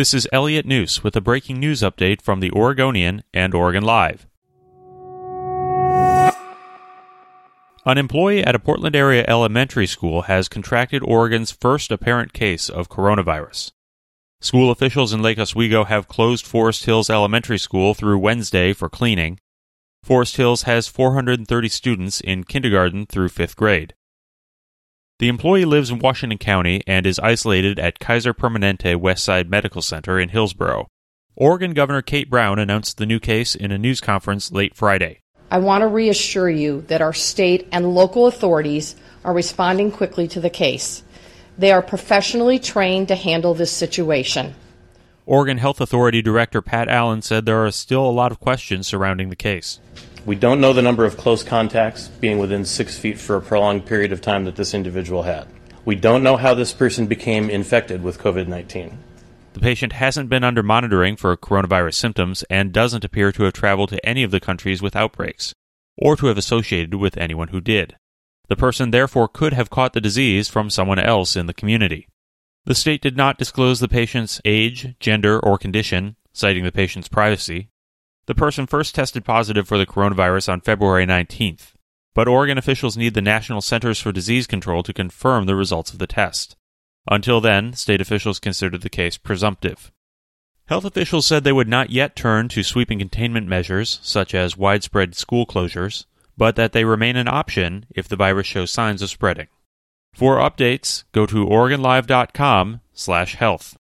This is Elliot Njus with a breaking news update from the Oregonian and Oregon Live. An employee at a Portland area elementary school has contracted Oregon's first apparent case of coronavirus. School officials in Lake Oswego have closed Forest Hills Elementary School through Wednesday for cleaning. Forest Hills has 430 students in kindergarten through fifth grade. The employee lives in Washington County and is isolated at Kaiser Permanente Westside Medical Center in Hillsboro. Oregon Governor Kate Brown announced the new case in a news conference late Friday. I want to reassure you that our state and local authorities are responding quickly to the case. They are professionally trained to handle this situation. Oregon Health Authority Director Pat Allen said there are still a lot of questions surrounding the case. We don't know the number of close contacts being within six feet for a prolonged period of time that this individual had. We don't know how this person became infected with COVID 19. The patient hasn't been under monitoring for coronavirus symptoms and doesn't appear to have traveled to any of the countries with outbreaks, or to have associated with anyone who did. The person therefore could have caught the disease from someone else in the community. The state did not disclose the patient's age, gender, or condition, citing the patient's privacy, the person first tested positive for the coronavirus on February 19th, but Oregon officials need the National Centers for Disease Control to confirm the results of the test. Until then, state officials considered the case presumptive. Health officials said they would not yet turn to sweeping containment measures, such as widespread school closures, but that they remain an option if the virus shows signs of spreading. For updates, go to OregonLive.com/health.